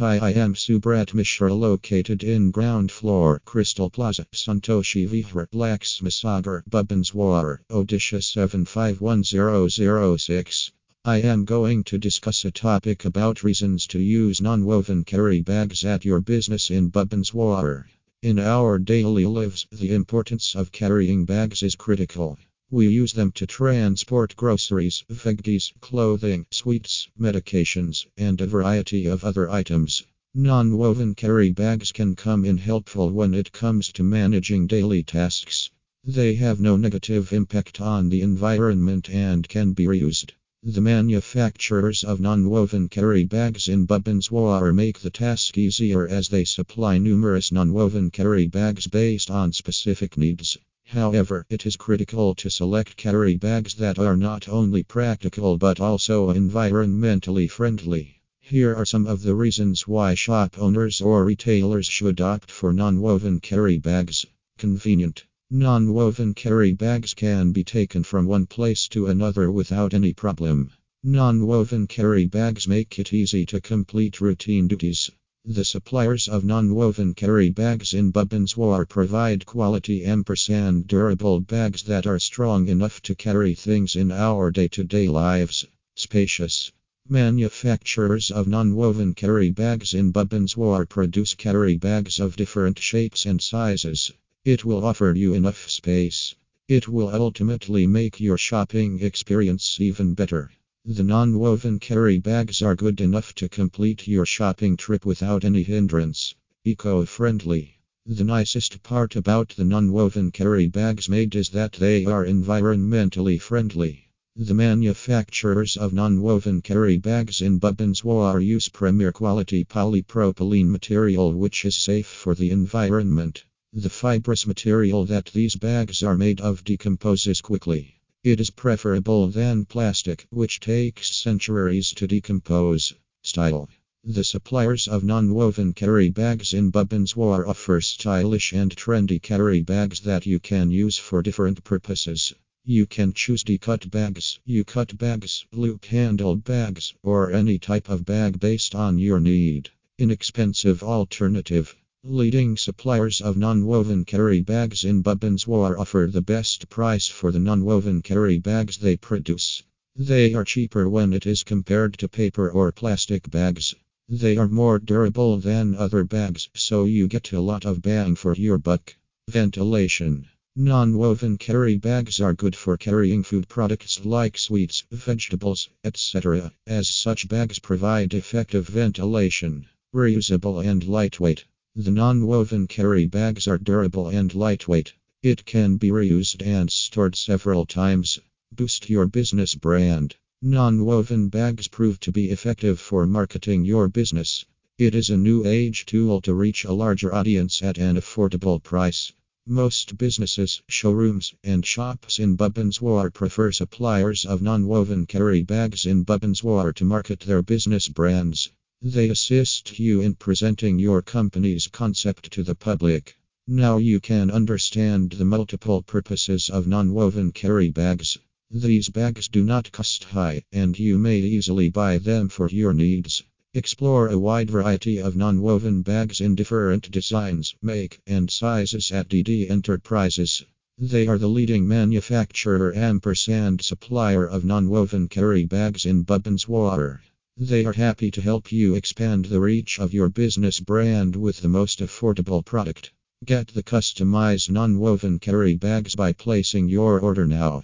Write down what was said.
Hi, I am Subrat Mishra, located in ground floor, Crystal Plaza, Santoshi Vihar, Laxmisagar, Bhubaneswar, Odisha 751006. I am going to discuss a topic about reasons to use non-woven carry bags at your business in Bhubaneswar. In our daily lives, the importance of carrying bags is critical. We use them to transport groceries, veggies, clothing, sweets, medications, and a variety of other items. Non woven carry bags can come in helpful when it comes to managing daily tasks. They have no negative impact on the environment and can be reused. The manufacturers of non woven carry bags in Bhubaneswar make the task easier as they supply numerous non woven carry bags based on specific needs. However, it is critical to select carry bags that are not only practical but also environmentally friendly. Here are some of the reasons why shop owners or retailers should opt for non woven carry bags. Convenient. Non woven carry bags can be taken from one place to another without any problem. Non woven carry bags make it easy to complete routine duties. The suppliers of non-woven carry bags in Bhubaneswar provide quality ampersand durable bags that are strong enough to carry things in our day-to-day lives. Spacious. Manufacturers of non-woven carry bags in Bhubaneswar produce carry bags of different shapes and sizes. It will offer you enough space. It will ultimately make your shopping experience even better. The non woven carry bags are good enough to complete your shopping trip without any hindrance. Eco friendly. The nicest part about the non woven carry bags made is that they are environmentally friendly. The manufacturers of non woven carry bags in Bhubaneswar use premier quality polypropylene material which is safe for the environment. The fibrous material that these bags are made of decomposes quickly. It is preferable than plastic, which takes centuries to decompose. Style The suppliers of non woven carry bags in Bhubaneswar offer stylish and trendy carry bags that you can use for different purposes. You can choose D-cut bags, U-cut bags, loop handle bags, or any type of bag based on your need. Inexpensive alternative. Leading suppliers of non-woven carry bags in Bhubaneswar offer the best price for the non-woven carry bags they produce. They are cheaper when it is compared to paper or plastic bags. They are more durable than other bags, so you get a lot of bang for your buck. Ventilation Non woven carry bags are good for carrying food products like sweets, vegetables, etc., as such bags provide effective ventilation. Reusable and lightweight. The non-woven carry bags are durable and lightweight. It can be reused and stored several times. Boost your business brand. Non-woven bags prove to be effective for marketing your business. It is a new age tool to reach a larger audience at an affordable price. Most businesses, showrooms, and shops in Bhubaneswar prefer suppliers of non-woven carry bags in Bhubaneswar to market their business brands. They assist you in presenting your company's concept to the public. Now you can understand the multiple purposes of non woven carry bags. These bags do not cost high, and you may easily buy them for your needs. Explore a wide variety of non woven bags in different designs, make, and sizes at DD Enterprises. They are the leading manufacturer ampersand supplier of non woven carry bags in Bhubaneswar. They are happy to help you expand the reach of your business brand with the most affordable product. Get the customized non woven carry bags by placing your order now.